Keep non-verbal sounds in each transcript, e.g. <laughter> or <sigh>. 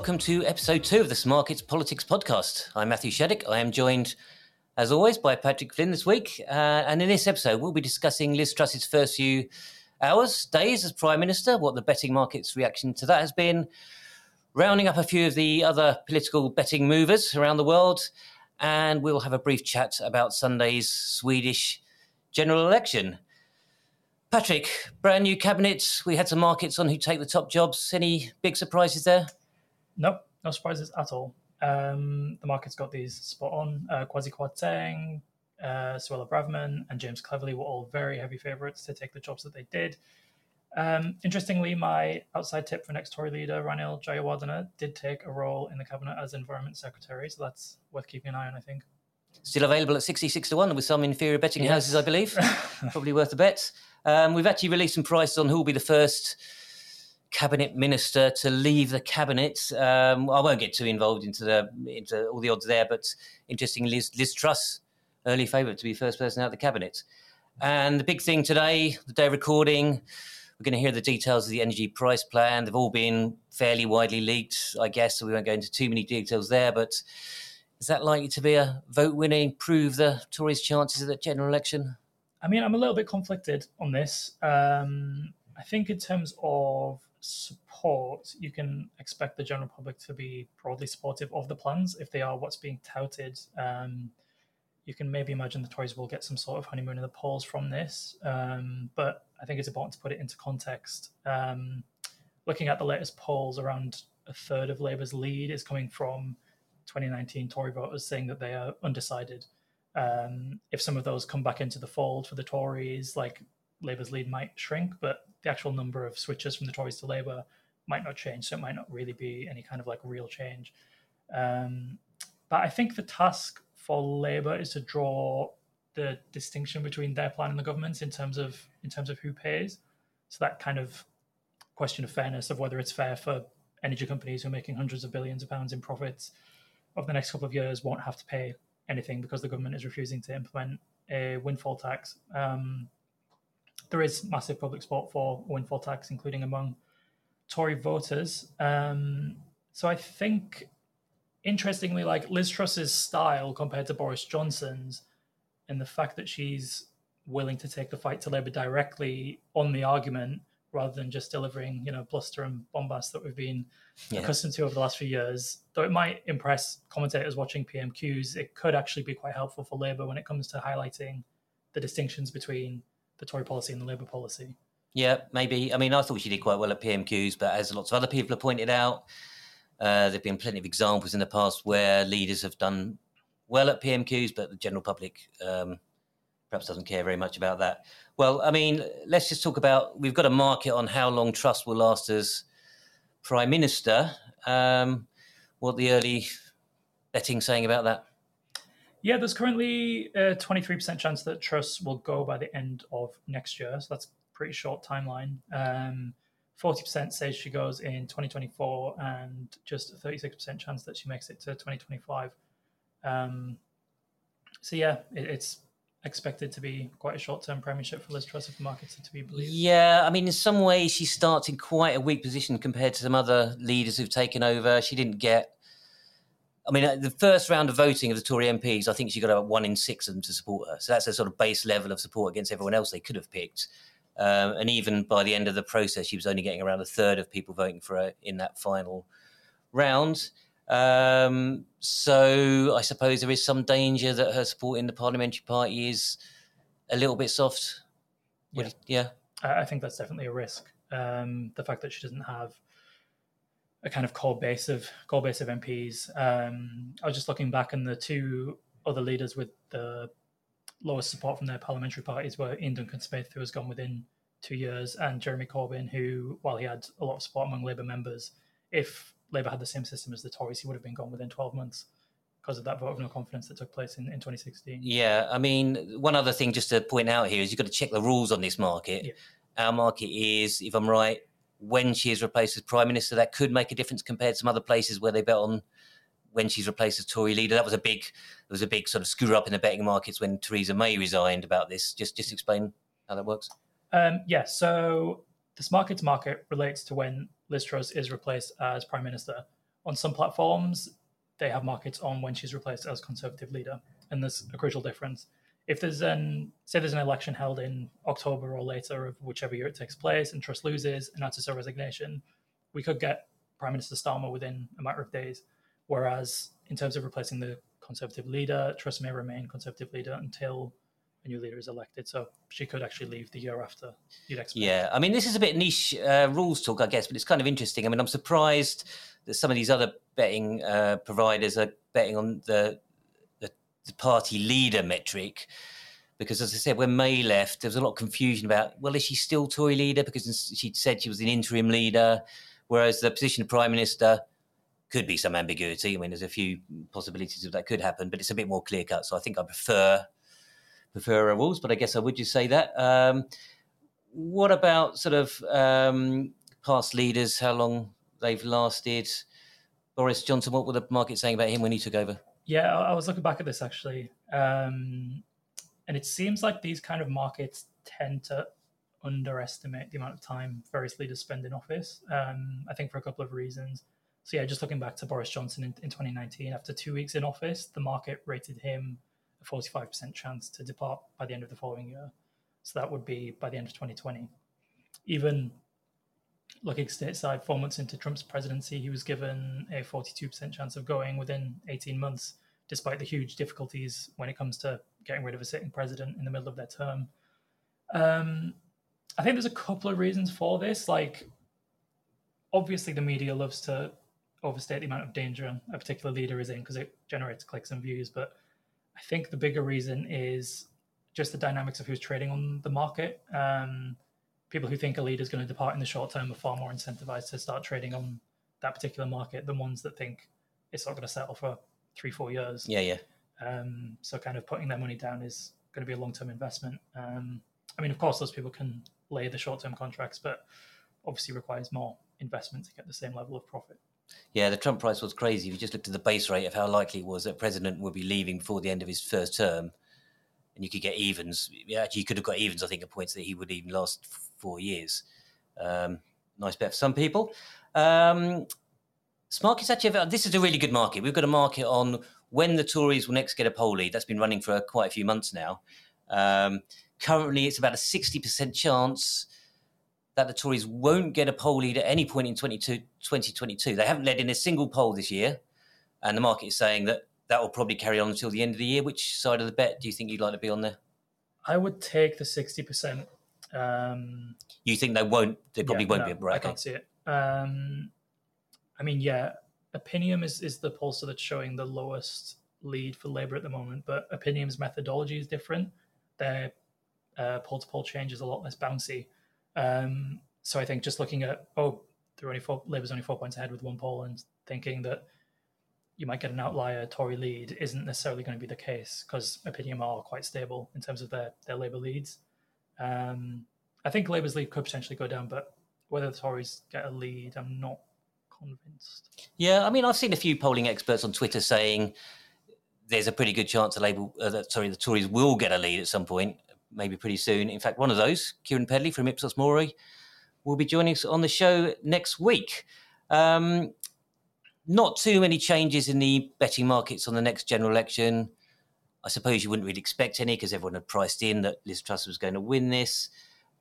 welcome to episode two of the Smarkets Politics podcast. I'm Matthew Shaddick. I am joined, as always, by Patrick Flynn this week. Uh, and in this episode, we'll be discussing Liz Truss's first few hours, days as Prime Minister, what the betting market's reaction to that has been, rounding up a few of the other political betting movers around the world, and we'll have a brief chat about Sunday's Swedish general election. Patrick, brand new cabinet. We had some markets on who take the top jobs. Any big surprises there? Nope, no surprises at all. Um, the market's got these spot on. Uh, Kwasi Kwarteng, uh, Suella Braverman, and James Cleverly were all very heavy favourites to take the jobs that they did. Um, interestingly, my outside tip for next Tory leader, Ranil Jayawardena, did take a role in the cabinet as Environment Secretary, so that's worth keeping an eye on, I think. Still available at 66 to 1 with some inferior betting yes. houses, I believe. <laughs> Probably worth a bet. Um, we've actually released some prices on who will be the first cabinet minister to leave the cabinet. Um, I won't get too involved into the into all the odds there, but interesting, Liz, Liz Truss, early favourite to be first person out of the cabinet. And the big thing today, the day recording, we're going to hear the details of the energy price plan. They've all been fairly widely leaked, I guess, so we won't go into too many details there. But is that likely to be a vote winning, prove the Tories' chances of the general election? I mean, I'm a little bit conflicted on this. Um, I think in terms of support, you can expect the general public to be broadly supportive of the plans if they are what's being touted. Um, you can maybe imagine the Tories will get some sort of honeymoon in the polls from this, um, but I think it's important to put it into context. Um, looking at the latest polls, around a third of Labour's lead is coming from 2019 Tory voters saying that they are undecided. Um, if some of those come back into the fold for the Tories, like Labour's lead might shrink, but the actual number of switches from the Tories to Labour might not change. So it might not really be any kind of like real change. Um, but I think the task for Labour is to draw the distinction between their plan and the government's in terms of in terms of who pays. So that kind of question of fairness of whether it's fair for energy companies who are making hundreds of billions of pounds in profits over the next couple of years won't have to pay anything because the government is refusing to implement a windfall tax. Um, there is massive public support for a windfall tax, including among Tory voters. Um, so I think, interestingly, like Liz Truss's style compared to Boris Johnson's, and the fact that she's willing to take the fight to Labour directly on the argument rather than just delivering, you know, bluster and bombast that we've been yeah. accustomed to over the last few years. Though it might impress commentators watching PMQs, it could actually be quite helpful for Labour when it comes to highlighting the distinctions between the Tory policy and the Labour policy. Yeah, maybe. I mean, I thought she did quite well at PMQs, but as lots of other people have pointed out, uh, there have been plenty of examples in the past where leaders have done well at PMQs, but the general public um, perhaps doesn't care very much about that. Well, I mean, let's just talk about we've got a market on how long Truss will last as prime minister. Um, what the early betting saying about that? Yeah, there's currently a 23% chance that Truss will go by the end of next year. So that's pretty short timeline. Um, 40% says she goes in 2024 and just a 36% chance that she makes it to 2025. Um, so yeah, it, it's expected to be quite a short-term premiership for Liz Truss if the markets are to be believed. Yeah, I mean, in some ways, she starts in quite a weak position compared to some other leaders who've taken over. She didn't get. I mean, the first round of voting of the Tory MPs, I think she got about one in six of them to support her. So that's a sort of base level of support against everyone else they could have picked. Um, and even by the end of the process, she was only getting around a third of people voting for her in that final round. Um, so I suppose there is some danger that her support in the parliamentary party is a little bit soft. Yeah, yeah. I think that's definitely a risk. Um, the fact that she doesn't have a kind of core base of core base of MPs. Um, I was just looking back, and the two other leaders with the lowest support from their parliamentary parties were Iain Duncan Smith, who has gone within two years, and Jeremy Corbyn, who, while he had a lot of support among Labour members, if Labour had the same system as the Tories, he would have been gone within 12 months because of that vote of no confidence that took place in, in 2016. Yeah, I mean, one other thing just to point out here is you've got to check the rules on this market. Yeah. Our market is, if I'm right, when she is replaced as Prime Minister, that could make a difference compared to some other places where they bet on when she's replaced as Tory leader. That was a big, there was a big sort of screw up in the betting markets when Theresa May resigned about this. Just, just explain how that works. Um, yeah, so this market to market relates to when Liz Truss is replaced as Prime Minister. on some platforms, they have markets on when she's replaced as Conservative leader. And there's a crucial difference. If there's an, say there's an election held in October or later of whichever year it takes place and Truss loses, and announces her resignation, we could get Prime Minister Starmer within a matter of days. Whereas in terms of replacing the Conservative leader, Truss may remain Conservative leader until a new leader is elected. So she could actually leave the year after you'd expect. Yeah, I mean, this is a bit niche uh, rules talk, I guess, but it's kind of interesting. I mean, I'm surprised that some of these other betting uh, providers are betting on the, the, party leader metric. Because, as I said, when May left, there was a lot of confusion about, well, is she still Tory leader? Because she'd said she was an interim leader, whereas the position of prime minister could be some ambiguity. I mean, there's a few possibilities of that could happen, but it's a bit more clear cut. So I think I prefer prefer rules, but I guess I would just say that. Um, what about sort of um, past leaders? How long they've lasted? Boris Johnson, what were the market saying about him when he took over? Yeah, I was looking back at this actually, um, and it seems like these kind of markets tend to underestimate the amount of time various leaders spend in office. Um, I think for a couple of reasons. So yeah, just looking back to Boris Johnson in, in 2019, after two weeks in office, the market rated him a 45% chance to depart by the end of the following year. So that would be by the end of 2020. Even looking stateside, four months into Trump's presidency, he was given a 42% chance of going within 18 months, despite the huge difficulties when it comes to getting rid of a sitting president in the middle of their term. Um, I think there's a couple of reasons for this. Like, obviously, the media loves to overstate the amount of danger a particular leader is in because it generates clicks and views. But I think the bigger reason is just the dynamics of who's trading on the market. Um, people who think a leader is going to depart in the short term are far more incentivized to start trading on that particular market than ones that think it's not going to settle for three, four years. Yeah, yeah. Um, so kind of putting their money down is going to be a long term investment. Um, I mean, of course, those people can lay the short term contracts, but obviously requires more investment to get the same level of profit. Yeah, the Trump price was crazy. If you just looked at the base rate of how likely it was that president would be leaving before the end of his first term, and you could get evens. Yeah, actually, you could have got evens. I think at points that he would even last four years. Um, nice bet for some people. Um, market's actually this is a really good market. We've got a market on when the Tories will next get a poll lead. That's been running for quite a few months now. Um, currently, it's about a sixty percent chance that the Tories won't get a poll lead at any point in 2022. They haven't led in a single poll this year, and the market is saying that that will probably carry on until the end of the year. Which side of the bet do you think you'd like to be on there? I would take the 60%. Um, you think they won't? They probably yeah, won't no, be, right? I can't see it. Um, I mean, yeah, Opinium is, is the pollster that's showing the lowest lead for Labour at the moment, but Opinium's methodology is different. Their poll to poll change is a lot less bouncy. Um, so I think just looking at oh, they're only four, Labour's only four points ahead with one poll, and thinking that you might get an outlier Tory lead isn't necessarily going to be the case because Opinium are quite stable in terms of their their Labour leads. Um, I think Labour's lead could potentially go down, but whether the Tories get a lead, I'm not convinced. Yeah, I mean, I've seen a few polling experts on Twitter saying there's a pretty good chance the Labour, uh, that, sorry, the Tories will get a lead at some point maybe pretty soon. In fact, one of those, Keiran Pedley from Ipsos Mori, will be joining us on the show next week. Um, not too many changes in the betting markets on the next general election. I suppose you wouldn't really expect any because everyone had priced in that Liz Truss was going to win this.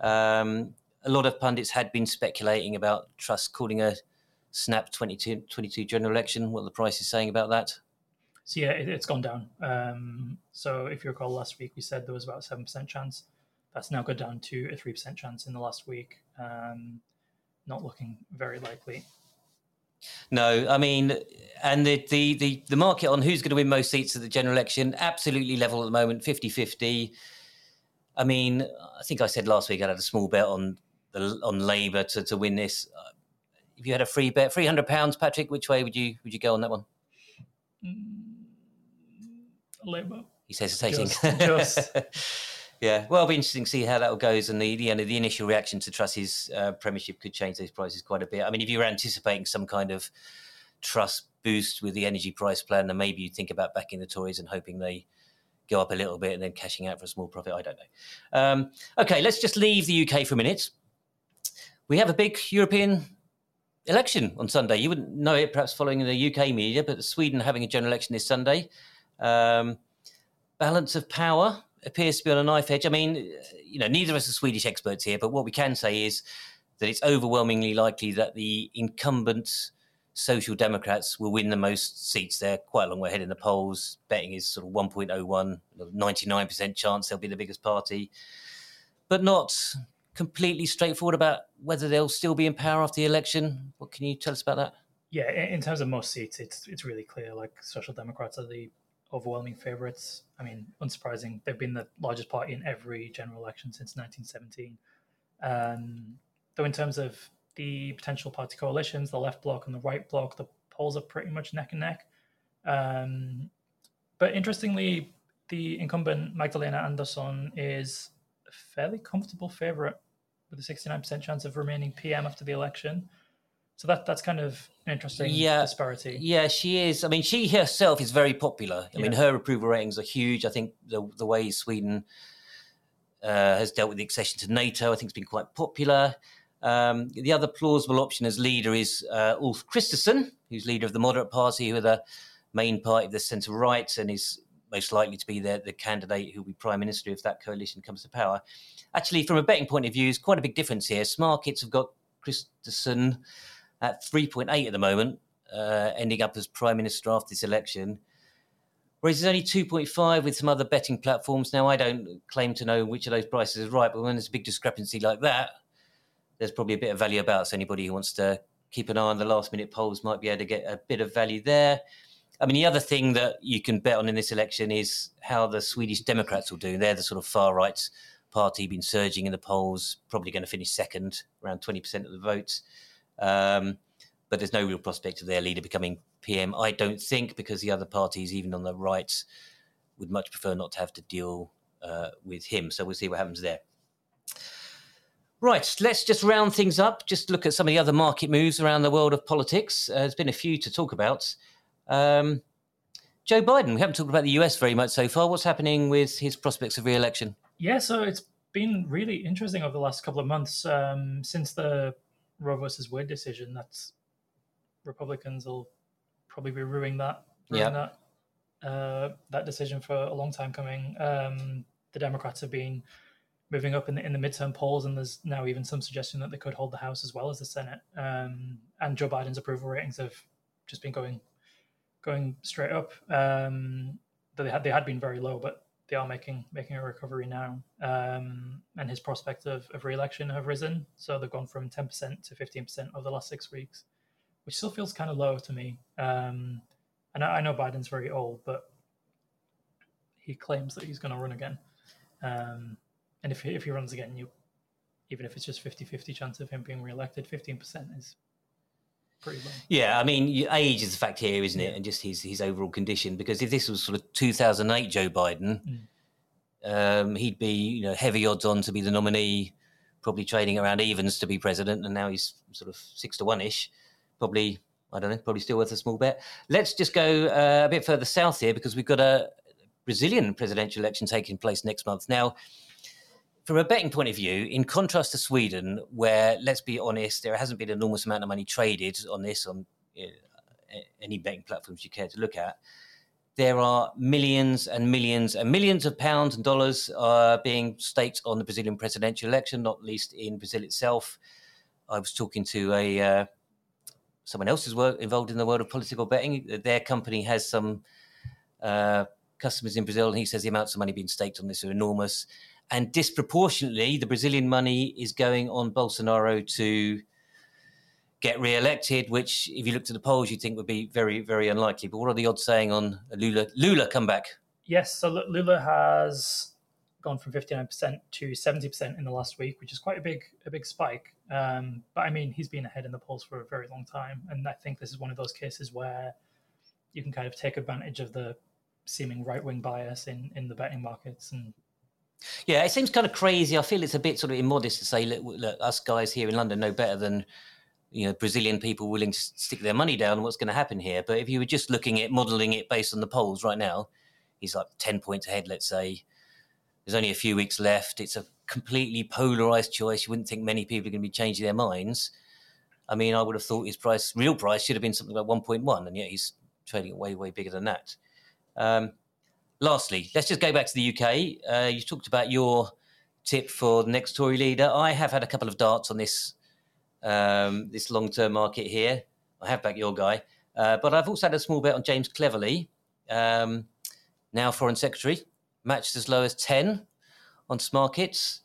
Um, a lot of pundits had been speculating about Truss calling a snap 22, 22 general election. What the price is saying about that? So yeah, it, has gone down. Um, so if you recall last week, we said there was about a seven percent chance. That's now gone down to a three percent chance in the last week. Um, not looking very likely. No, I mean, and the, the, the, the market on who's going to win most seats at the general election, absolutely level at the moment, 50 50. I mean, I think I said last week I had a small bet on the, on Labour to, to win this. Uh, if you had a free bet, three hundred pounds, Patrick, which way would you would you go on that one? Mm, Labour. He's hesitating. Just, just. <laughs> yeah, well, it'll be interesting to see how that goes, and the the, you know, the initial reaction to Truss's uh, premiership could change those prices quite a bit. I mean, if you were anticipating some kind of Truss boost with the energy price plan, then maybe you'd think about backing the Tories and hoping they go up a little bit and then cashing out for a small profit. I don't know. Um, okay, let's just leave the UK for a minute. We have a big European election on Sunday. You wouldn't know it perhaps following the UK media, but Sweden having a general election this Sunday. Um, balance of power appears to be on a knife edge. I mean, you know, neither of us are Swedish experts here, but what we can say is that it's overwhelmingly likely that the incumbent Social Democrats will win the most seats. They're quite a long way ahead in the polls. Betting is sort of 1.01, 99% chance they'll be the biggest party, but not completely straightforward about whether they'll still be in power after the election. What can you tell us about that? Yeah, in terms of most seats, it's it's really clear. Like Social Democrats are the overwhelming favourites. I mean, unsurprising, they've been the largest party in every general election since 1917. Um, though, in terms of the potential party coalitions, the left bloc and the right bloc, the polls are pretty much neck and neck. Um, but interestingly, the incumbent Magdalena Andersson is a fairly comfortable favourite with a 69% chance of remaining PM after the election. So that that's kind of interesting yeah, disparity. Yeah, she is. I mean, she herself is very popular. I yeah. mean, her approval ratings are huge. I think the the way Sweden uh, has dealt with the accession to NATO, I think, has been quite popular. Um, the other plausible option as leader is uh, Ulf Kristersson, who's leader of the Moderate Party, who are the main party of the centre right, and is most likely to be the, the candidate who will be prime minister if that coalition comes to power. Actually, from a betting point of view, there's quite a big difference here. Smarkets have got Kristersson at 3.8 at the moment, uh, ending up as prime minister after this election. Whereas there's only 2.5 with some other betting platforms. Now, I don't claim to know which of those prices is right, but when there's a big discrepancy like that, there's probably a bit of value about. So anybody who wants to keep an eye on the last minute polls might be able to get a bit of value there. I mean, the other thing that you can bet on in this election is how the Swedish Democrats will do. They're the sort of far right party, been surging in the polls, probably going to finish second, around 20% of the votes. Um, but there's no real prospect of their leader becoming PM, I don't think, because the other parties, even on the right, would much prefer not to have to deal uh, with him. So we'll see what happens there. Right, let's just round things up. Just look at some of the other market moves around the world of politics. Uh, there's been a few to talk about. Um, Joe Biden, we haven't talked about the US very much so far. What's happening with his prospects of re election? Yeah, so it's been really interesting over the last couple of months um, since the Roe versus Wade decision. That's Republicans will probably be ruining that, ruining yeah. that, uh, that decision for a long time coming. Um, the Democrats have been moving up in the in the midterm polls, and there's now even some suggestion that they could hold the House as well as the Senate. Um, and Joe Biden's approval ratings have just been going going straight up. Um, they had they had been very low, but they are making making a recovery now, um, and his prospects of, of re-election have risen. So they've gone from ten percent to fifteen percent over the last six weeks, which still feels kind of low to me. Um, and I, I, know Biden's very old, but he claims that he's going to run again. Um, and if he, if he runs again, you even if it's just 50-50 chance of him being re-elected, fifteen percent is pretty low. Yeah, I mean, age is a fact here, isn't it? And just his his overall condition. Because if this was sort of 2008 Joe Biden, mm. um, he'd be you know heavy odds on to be the nominee, probably trading around evens to be president, and now he's sort of six to one ish. Probably, I don't know, probably still worth a small bet. Let's just go uh, a bit further south here because we've got a Brazilian presidential election taking place next month. Now, from a betting point of view, in contrast to Sweden, where let's be honest, there hasn't been an enormous amount of money traded on this on know, any betting platforms you care to look at. There are millions and millions and millions of pounds and dollars uh, being staked on the Brazilian presidential election, not least in Brazil itself. I was talking to a uh, someone else who's involved in the world of political betting. Their company has some uh, customers in Brazil, and he says the amounts of money being staked on this are enormous and disproportionately, the Brazilian money is going on Bolsonaro to get re-elected, which, if you looked at the polls, you'd think would be very, very unlikely. But what are the odds saying on Lula? Lula come back? Yes, so Lula has gone from 59% to 70% in the last week, which is quite a big, a big spike. Um, but I mean, he's been ahead in the polls for a very long time, and I think this is one of those cases where you can kind of take advantage of the seeming right-wing bias in in the betting markets and yeah, it seems kind of crazy. I feel it's a bit sort of immodest to say, look, look us guys here in London know better than you know Brazilian people willing to stick their money down. What's going to happen here? But if you were just looking at modelling it based on the polls right now, he's like ten points ahead. Let's say there's only a few weeks left. It's a completely polarized choice. You wouldn't think many people are going to be changing their minds. I mean, I would have thought his price, real price, should have been something like 1.1, and yet he's trading way, way bigger than that. Um, lastly, let's just go back to the UK. Uh, you talked about your tip for the next Tory leader. I have had a couple of darts on this um, this long term market here. I have backed your guy, uh, but I've also had a small bet on James Cleverly, um, now Foreign Secretary, matched as low as 10 on Smarkets.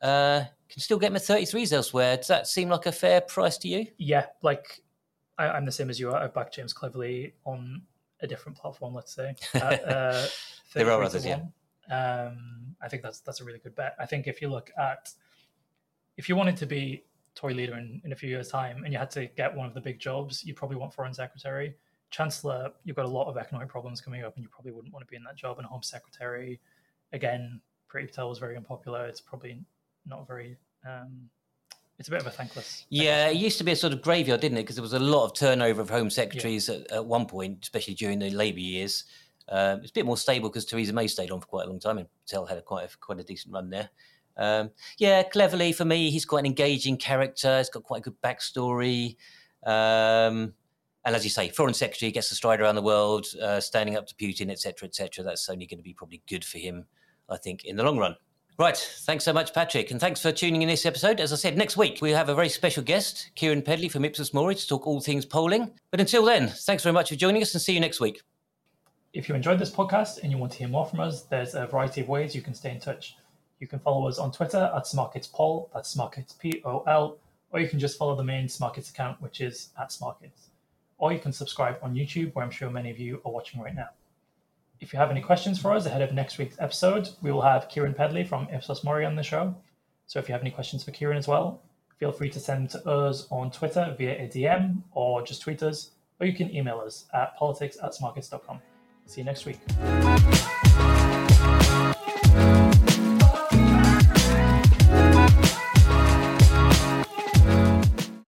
Uh, can still get at 33s elsewhere. Does that seem like a fair price to you? Yeah, like I, am the same as you. Are. I back James Cleverly on a different platform, let's say. <laughs> At, uh, there are others, yeah. Um, I think that's that's a really good bet. I think if you look at if you wanted to be Tory leader in, in a few years' time and you had to get one of the big jobs, you probably want foreign secretary. Chancellor, you've got a lot of economic problems coming up, and you probably wouldn't want to be in that job. And Home Secretary, again, Priti Patel was very unpopular. It's probably not very. Um, it's a bit of a thankless. Yeah, it used to be a sort of graveyard, didn't it? Because there was a lot of turnover of Home Secretaries yeah. at, at, one point, especially during the Labour years. Um, it's a bit more stable because Theresa May stayed on for quite a long time, and Patel had a quite a, quite a decent run there. Um, yeah, Cleverly for me, he's quite an engaging character. He's got quite a good backstory. Um, and as you say, foreign secretary gets to stride around the world, uh, standing up to Putin, etc., etc. That's only going to be probably good for him, I think, in the long run. Right. Thanks so much, Patrick. And thanks for tuning in this episode. As I said, next week we have a very special guest, Keiran Pedley from Ipsos Mori, to talk all things polling. But until then, thanks very much for joining us and see you next week. If you enjoyed this podcast and you want to hear more from us, there's a variety of ways you can stay in touch. You can follow us on Twitter at SmarketsPol, that's Smarkets P O L, or you can just follow the main Smarkets account, which is at Smarkets. Or you can subscribe on YouTube, where I'm sure many of you are watching right now. If you have any questions for us ahead of next week's episode, we will have Keiran Pedley from Ipsos Mori on the show. So if you have any questions for Keiran as well, feel free to send to us on Twitter via a DM or just tweet us, or you can email us at politics at smarkets.com. See you next week.